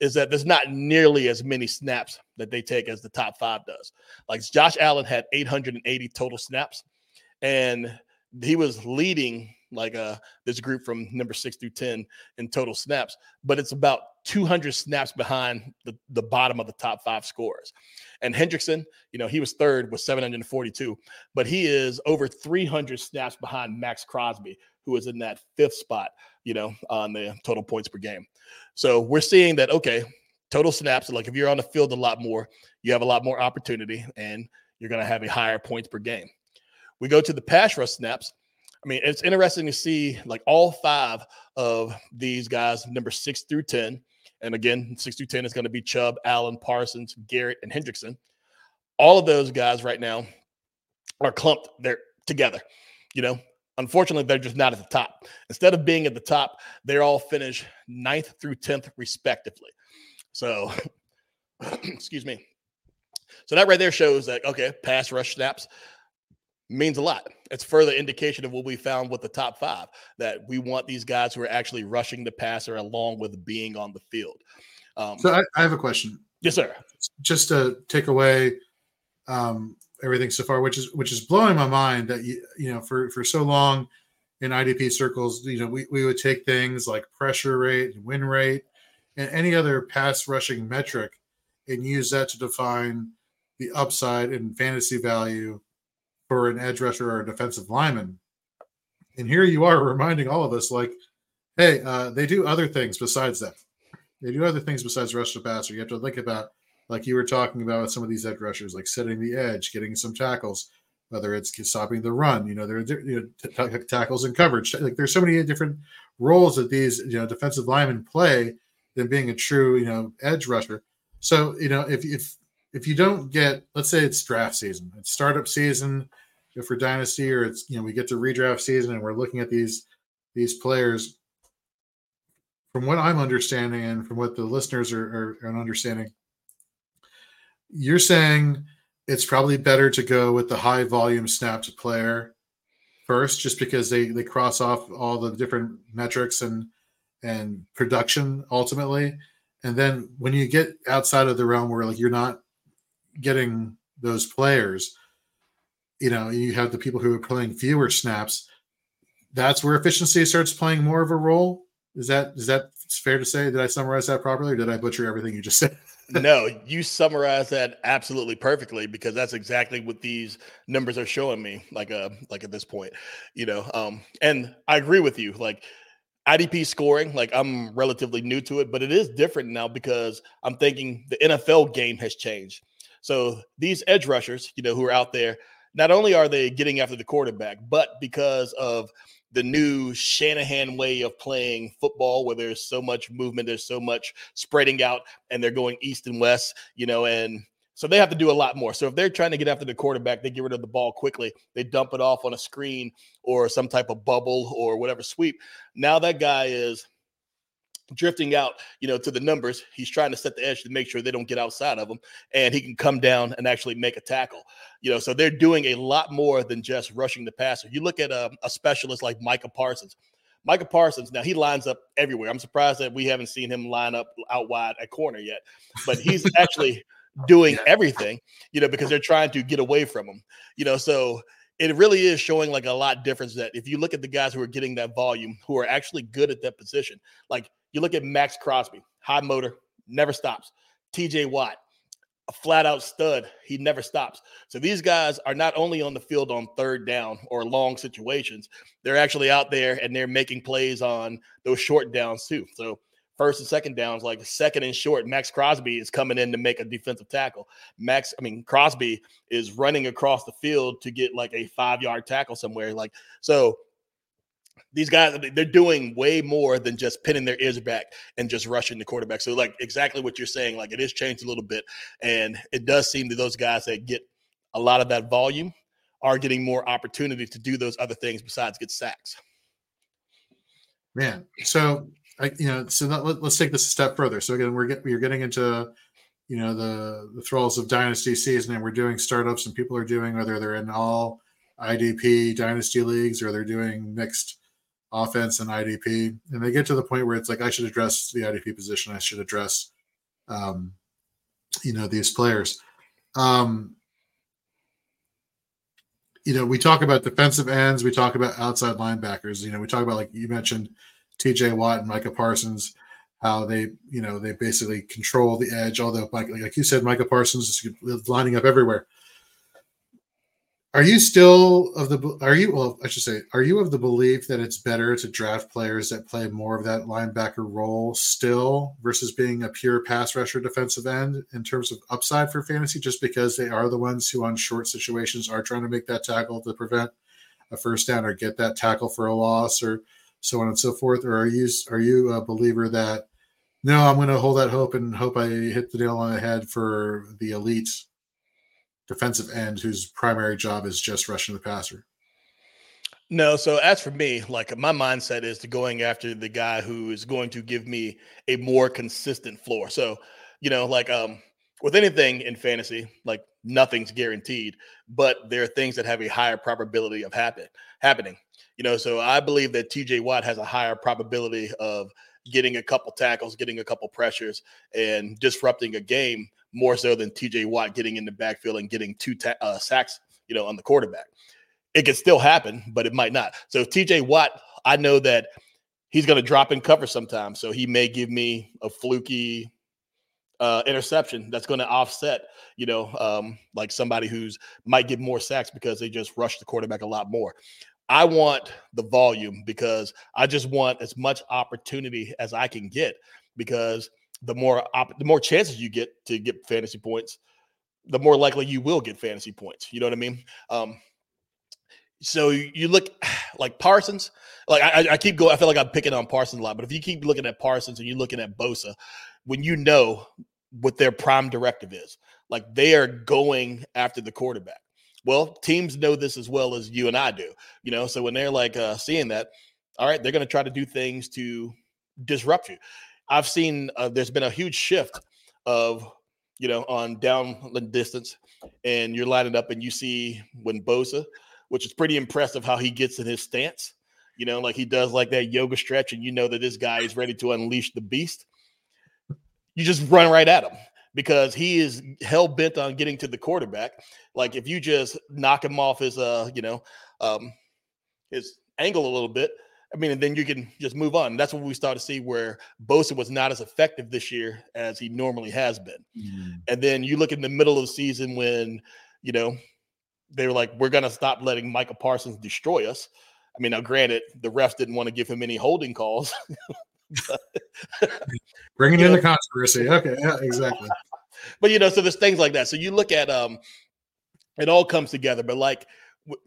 Speaker 2: is that there's not nearly as many snaps that they take as the top five does. Like Josh Allen had 880 total snaps and he was leading like uh this group from number six through 10 in total snaps, but it's about 200 snaps behind the, the bottom of the top five scores. And Hendrickson, you know, he was third with 742, but he is over 300 snaps behind Maxx Crosby, who is in that fifth spot, you know, on the total points per game. So we're seeing that, okay, total snaps, like if you're on the field a lot more, you have a lot more opportunity and you're going to have a higher points per game. We go to the pass rush snaps. I mean, it's interesting to see like all five of these guys, number six through 10. And again, six through 10 is going to be Chubb, Allen, Parsons, Garrett, and Hendrickson. All of those guys right now are clumped. They're together. You know, unfortunately, they're just not at the top. Instead of being at the top, they're all finished ninth through 10th, respectively. So, excuse me. So that right there shows that, okay, pass rush snaps means a lot. It's further indication of what we found with the top five that we want these guys who are actually rushing the passer along with being on the field.
Speaker 1: Um, so I, I, have a question.
Speaker 2: Yes, sir.
Speaker 1: Just to take away um, everything so far, which is which is blowing my mind that you you know for for so long in IDP circles, you know we, we would take things like pressure rate and win rate and any other pass rushing metric and use that to define the upside and fantasy value for an edge rusher or a defensive lineman. And here you are reminding all of us, like, hey, uh, they do other things besides that. They do other things besides rush the passer. You have to think about, like you were talking about with some of these edge rushers, like setting the edge, getting some tackles, whether it's stopping the run. You know, there are you know, t- tackles and coverage. Like there's so many different roles that these you know defensive linemen play than being a true you know edge rusher. So you know if if if you don't get, let's say it's draft season, it's startup season for dynasty, or it's you know we get to redraft season and we're looking at these these players. From what I'm understanding and from what the listeners are, are, are understanding, you're saying it's probably better to go with the high volume snapped player first, just because they they cross off all the different metrics and and production ultimately. And then when you get outside of the realm where like you're not getting those players, you know, you have the people who are playing fewer snaps. That's where efficiency starts playing more of a role. Is that is that fair to say? Did I summarize that properly, or did I butcher everything you just said?
Speaker 2: no, you summarized that absolutely perfectly because that's exactly what these numbers are showing me. Like uh, like at this point, you know, um, and I agree with you. Like IDP scoring, like I'm relatively new to it, but it is different now because I'm thinking the NFL game has changed. So these edge rushers, you know, who are out there, not only are they getting after the quarterback, but because of the new Shanahan way of playing football, where there's so much movement, there's so much spreading out, and they're going east and west, you know, and So they have to do a lot more. So if they're trying to get after the quarterback, they get rid of the ball quickly. They dump it off on a screen or some type of bubble or whatever sweep. Now that guy is drifting out, you know, to the numbers. He's trying to set the edge to make sure they don't get outside of him, and he can come down and actually make a tackle. You know, so they're doing a lot more than just rushing the passer. You look at a, um, a specialist like Micah Parsons. Micah Parsons, now he lines up everywhere. I'm surprised that we haven't seen him line up out wide at corner yet, but he's actually doing everything, you know, because they're trying to get away from him, you know. So it really is showing like a lot difference that if you look at the guys who are getting that volume, who are actually good at that position, like you look at Maxx Crosby, high motor, never stops. TJ Watt, a flat out stud. He never stops. So these guys are not only on the field on third down or long situations, they're actually out there and they're making plays on those short downs too. So first and second downs, like second and short, Maxx Crosby is coming in to make a defensive tackle. Maxx, I mean, Crosby is running across the field to get like a five yard tackle somewhere. Like, so these guys they're doing way more than just pinning their ears back and just rushing the quarterback. So like exactly what you're saying, like it is changed a little bit, and it does seem that those guys that get a lot of that volume are getting more opportunity to do those other things besides get sacks.
Speaker 1: Man, so I, you know, so that, let, us take this a step further. So again, we're get, we're getting into you know the the thralls of dynasty season, and we're doing startups, and people are doing whether they're in all IDP dynasty leagues or they're doing mixed offense and IDP, and they get to the point where it's like I should address the IDP position. I should address, um, you know, these players. Um, you know, we talk about defensive ends, we talk about outside linebackers. You know, we talk about like you mentioned, T.J. Watt and Micah Parsons, how they, you know, they basically control the edge. Although, like, like you said, Micah Parsons is lining up everywhere. Are you still of the are you well I should say are you of the belief that it's better to draft players that play more of that linebacker role still versus being a pure pass rusher defensive end in terms of upside for fantasy just because they are the ones who on short situations are trying to make that tackle to prevent a first down or get that tackle for a loss or so on and so forth? Or are you are you a believer that no I'm going to hold that hope and hope I hit the nail on the head for the elites defensive end whose primary job is just rushing the passer?
Speaker 2: No, so as for me, like my mindset is to going after the guy who is going to give me a more consistent floor. So, you know, like um with anything in fantasy, like nothing's guaranteed, but there are things that have a higher probability of happen happening. You know, so I believe that TJ Watt has a higher probability of getting a couple tackles, getting a couple pressures, and disrupting a game more so than TJ Watt getting in the backfield and getting two ta- uh, sacks, you know, on the quarterback. It could still happen, but it might not. So TJ Watt, I know that he's going to drop in cover sometimes, so he may give me a fluky uh, interception that's going to offset, you know, um, like somebody who's might get more sacks because they just rush the quarterback a lot more. I want the volume because I just want as much opportunity as I can get because the more op- the more chances you get to get fantasy points, the more likely you will get fantasy points. You know what I mean? Um, so you look like Parsons, like I, I, keep going. I feel like I'm picking on Parsons a lot, but if you keep looking at Parsons and you're looking at Bosa, when you know what their prime directive is, like they are going after the quarterback. Well, teams know this as well as you and I do. You know, so when they're like uh, seeing that, all right, they're going to try to do things to disrupt you. I've seen uh, there's been a huge shift of you know on down the distance, and you're lining up and you see when Bosa, which is pretty impressive how he gets in his stance. You know, like he does like that yoga stretch, and you know that this guy is ready to unleash the beast. You just run right at him because he is hell bent on getting to the quarterback. Like if you just knock him off his uh, you know, um his angle a little bit, I mean, and then you can just move on. That's what we start to see where Bosa was not as effective this year as he normally has been. Mm. And then you look in the middle of the season when, you know, they were like, we're going to stop letting Michael Parsons destroy us. I mean, now granted, the refs didn't want to give him any holding calls.
Speaker 1: Bringing in know, the controversy. Okay. Yeah, exactly.
Speaker 2: But, you know, so there's things like that. So you look at, um, it all comes together. But like,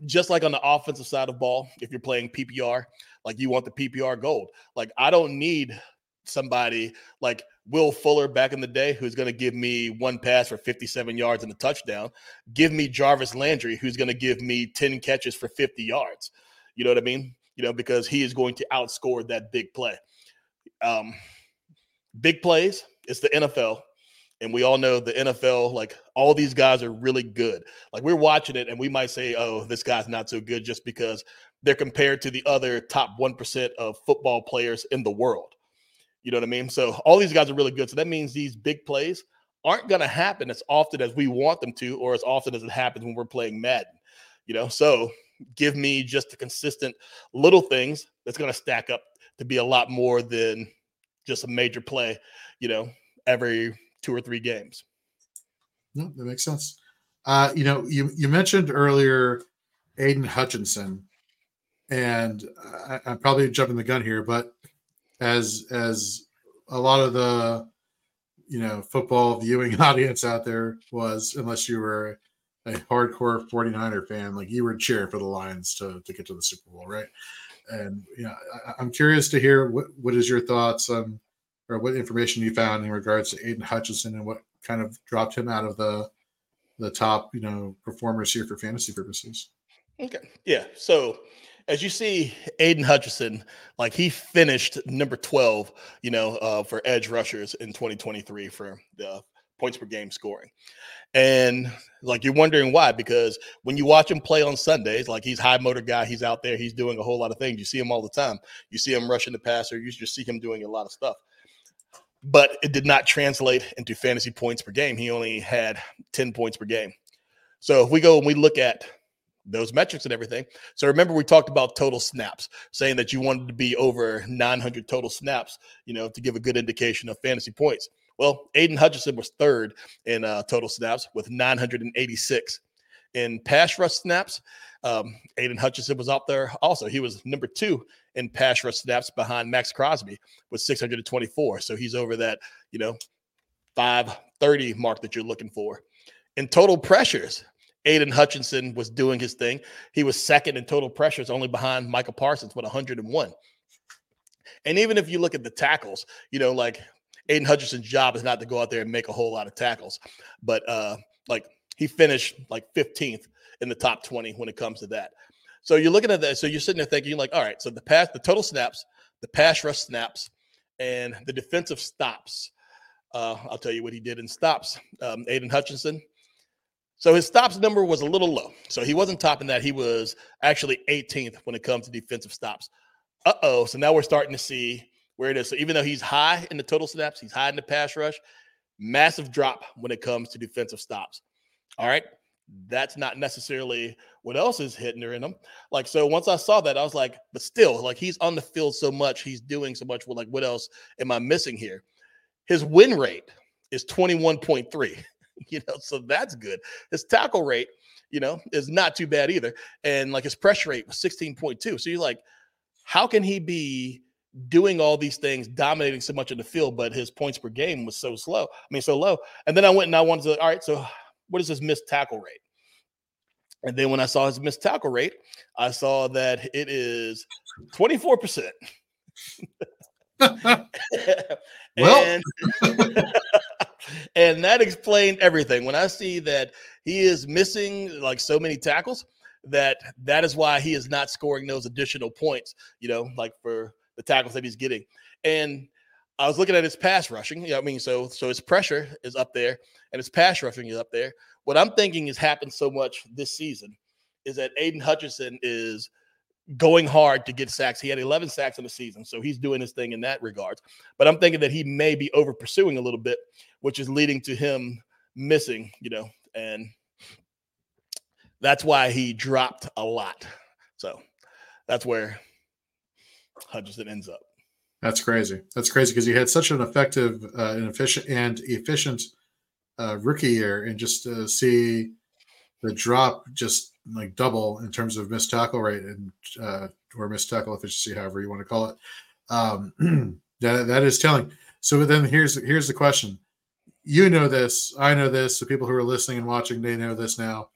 Speaker 2: just like on the offensive side of ball, if you're playing PPR, like you want the PPR gold. Like I don't need somebody like Will Fuller back in the day, who's going to give me one pass for 57 yards and a touchdown. Give me Jarvis Landry, who's going to give me 10 catches for 50 yards. You know what I mean? You know, because he is going to outscore that big play. Um, big plays, it's the NFL. And we all know the NFL, like all these guys are really good. Like we're watching it and we might say, oh, this guy's not so good just because they're compared to the other top 1% of football players in the world. You know what I mean? So all these guys are really good. So that means these big plays aren't going to happen as often as we want them to, or as often as it happens when we're playing Madden. You know, so give me just the consistent little things that's going to stack up to be a lot more than just a major play, you know, every two or three games.
Speaker 1: No, that makes sense. Uh, you know, you you mentioned earlier Aidan Hutchinson, and I, I'm probably jumping the gun here, but as as a lot of the you know football viewing audience out there was, unless you were a hardcore 49er fan, like you were cheering for the Lions to to get to the Super Bowl, right? And you know, I, I'm curious to hear what what is your thoughts on or what information you found in regards to Aidan Hutchinson and what kind of dropped him out of the the top, you know, performers here for fantasy purposes.
Speaker 2: Okay. Yeah. So as you see, Aidan Hutchinson, like he finished number 12, you know, uh, for edge rushers in 2023 for the points per game scoring. And like you're wondering why, because when you watch him play on Sundays, like he's high motor guy, he's out there, he's doing a whole lot of things. You see him all the time. You see him rushing the passer, you just see him doing a lot of stuff. But it did not translate into fantasy points per game. He only had 10 points per game. So if we go and we look at those metrics and everything. So remember, we talked about total snaps, saying that you wanted to be over 900 total snaps, you know, to give a good indication of fantasy points. Well, Aidan Hutchinson was third in uh, total snaps with 986. In pass rush snaps, um, Aidan Hutchinson was out there also. He was number two in pass rush snaps behind Maxx Crosby with 624. So he's over that, you know, 530 mark that you're looking for. In total pressures, Aidan Hutchinson was doing his thing. He was second in total pressures, only behind Michael Parsons with 101. And even if you look at the tackles, you know, like Aidan Hutchinson's job is not to go out there and make a whole lot of tackles, but uh, like he finished like 15th in the top 20 when it comes to that. So you're looking at that. So you're sitting there thinking, like, all right, so the pass, the total snaps, the pass rush snaps, and the defensive stops. Uh, I'll tell you what he did in stops. Um, Aidan Hutchinson, so his stops number was a little low. So he wasn't topping that. He was actually 18th when it comes to defensive stops. Uh oh. So now we're starting to see where it is. So even though he's high in the total snaps, he's high in the pass rush, massive drop when it comes to defensive stops. All right. That's not necessarily what else is hitting or in him. Like, so once I saw that, I was like, but still, like he's on the field so much, he's doing so much. Well, like, what else am I missing here? His win rate is 21.3. you know, so that's good. His tackle rate, you know, is not too bad either. And like his pressure rate was 16.2. So you're like, how can he be doing all these things, dominating so much in the field, but his points per game was so slow? I mean, so low. And then I went and I wanted to, all right, so what is his missed tackle rate? And then when I saw his missed tackle rate, I saw that it is 24%. well, and that explained everything. When I see that he is missing like so many tackles, that that is why he is not scoring those additional points. You know, like for the tackles that he's getting. And I was looking at his pass rushing. You know what I mean, so so his pressure is up there, and his pass rushing is up there. What I'm thinking has happened so much this season is that Aidan Hutchinson is going hard to get sacks. He had 11 sacks in the season, so he's doing his thing in that regards. But I'm thinking that he may be over pursuing a little bit, which is leading to him missing, you know, and that's why he dropped a lot. So that's where Hutchinson ends up.
Speaker 1: That's crazy. That's crazy because he had such an effective uh, and efficient and efficient uh, rookie year, and just to see the drop just like double in terms of missed tackle rate and uh, or missed tackle efficiency, however you want to call it. Um, that that is telling. So then here's here's the question. You know this, I know this. The people who are listening and watching, they know this now.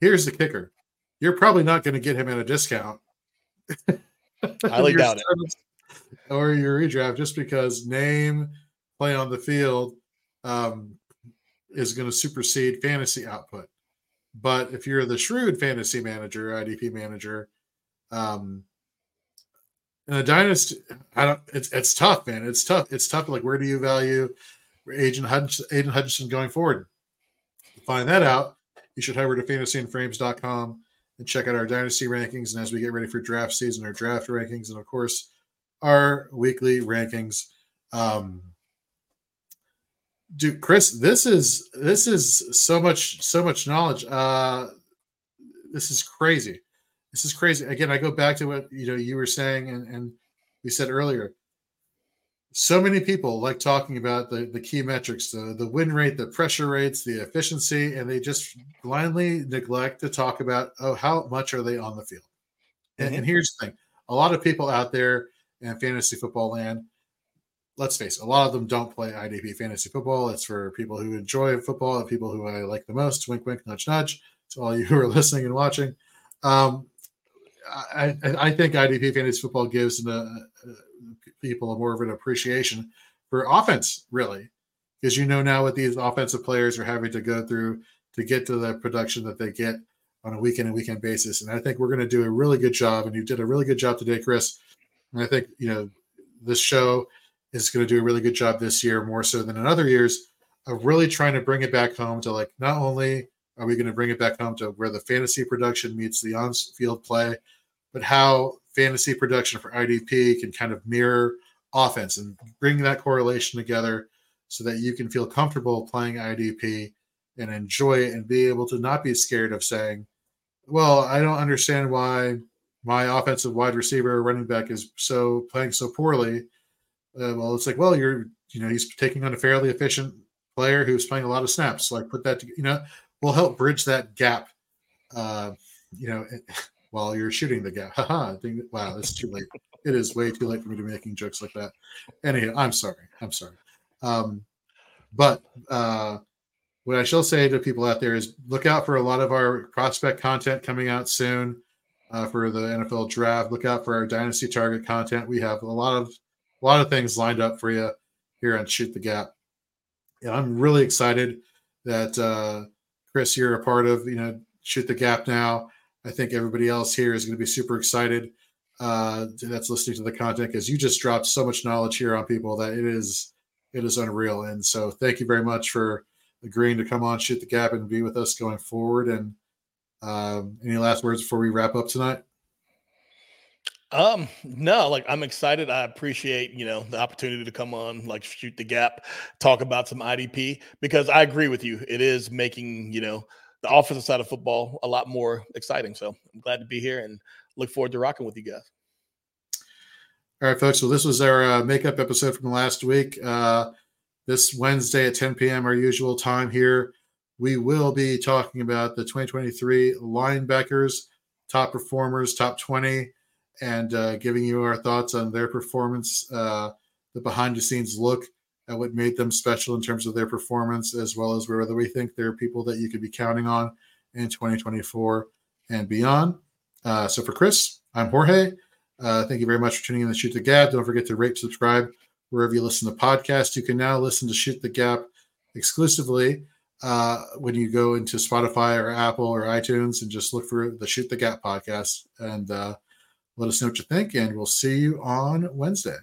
Speaker 1: Here's the kicker: you're probably not going to get him at a discount.
Speaker 2: Highly doubt it.
Speaker 1: Or your redraft, just because name play on the field um, is going to supersede fantasy output. But if you're the shrewd fantasy manager, IDP manager, um, in a dynasty, I don't. It's it's tough, man. It's tough. It's tough. Like, where do you value Agent Hutchinson, Aidan Hutchinson going forward? To find that out, you should head over to fantasyandframes.com and check out our dynasty rankings. And as we get ready for draft season, our draft rankings, and of course, our weekly rankings. Um, dude, Chris, this is this is so much so much knowledge. Uh, this is crazy. This is crazy. Again, I go back to what you know you were saying, and and we said earlier. So many people like talking about the, the key metrics, the, the win rate, the pressure rates, the efficiency, and they just blindly neglect to talk about oh how much are they on the field. And, mm-hmm. and here's the thing: a lot of people out there in fantasy football land let's face it, a lot of them don't play IDP fantasy football. It's for people who enjoy football and people who I like the most. Wink, wink, nudge, nudge. To all you who are listening and watching, um, I, I, think IDP fantasy football gives the, uh, people more of an appreciation for offense, really, because you know now what these offensive players are having to go through to get to the production that they get on a weekend and weekend basis. And I think we're going to do a really good job. And you did a really good job today, Chris. And I think you know this show is going to do a really good job this year, more so than in other years, of really trying to bring it back home to like not only are we going to bring it back home to where the fantasy production meets the on-field play, but how fantasy production for IDP can kind of mirror offense and bring that correlation together so that you can feel comfortable playing IDP and enjoy it and be able to not be scared of saying, well, I don't understand why my offensive wide receiver running back is so playing so poorly uh, well, it's like, well, you're, you know, he's taking on a fairly efficient player who's playing a lot of snaps. Like, put that, to, you know, will help bridge that gap. Uh, you know, while you're shooting the gap. Haha. wow, it's too late. It is way too late for me to be making jokes like that. Anyway, I'm sorry. I'm sorry. Um, but uh, what I shall say to people out there is look out for a lot of our prospect content coming out soon uh, for the NFL draft. Look out for our dynasty target content. We have a lot of a lot of things lined up for you here on Shoot the Gap. And I'm really excited that uh, Chris, you're a part of you know Shoot the Gap now. I think everybody else here is going to be super excited uh, that's listening to the content because you just dropped so much knowledge here on people that it is it is unreal. And so thank you very much for agreeing to come on Shoot the Gap and be with us going forward. And um, any last words before we wrap up tonight?
Speaker 2: Um, no, like I'm excited. I appreciate, you know, the opportunity to come on, like shoot the gap, talk about some IDP because I agree with you. It is making, you know, the offensive side of football a lot more exciting. So I'm glad to be here and look forward to rocking with you guys.
Speaker 1: All right, folks. So this was our uh, makeup episode from last week. Uh, this Wednesday at 10 p.m., our usual time here, we will be talking about the 2023 linebackers, top performers, top 20 and uh, giving you our thoughts on their performance, uh, the behind the scenes look at what made them special in terms of their performance, as well as whether we think they're people that you could be counting on in 2024 and beyond. Uh, so for Chris, I'm Jorge. Uh, thank you very much for tuning in to Shoot the Gap. Don't forget to rate, subscribe wherever you listen to podcasts. You can now listen to Shoot the Gap exclusively uh, when you go into Spotify or Apple or iTunes and just look for the Shoot the Gap podcast. And uh, let us know what you think, and we'll see you on Wednesday.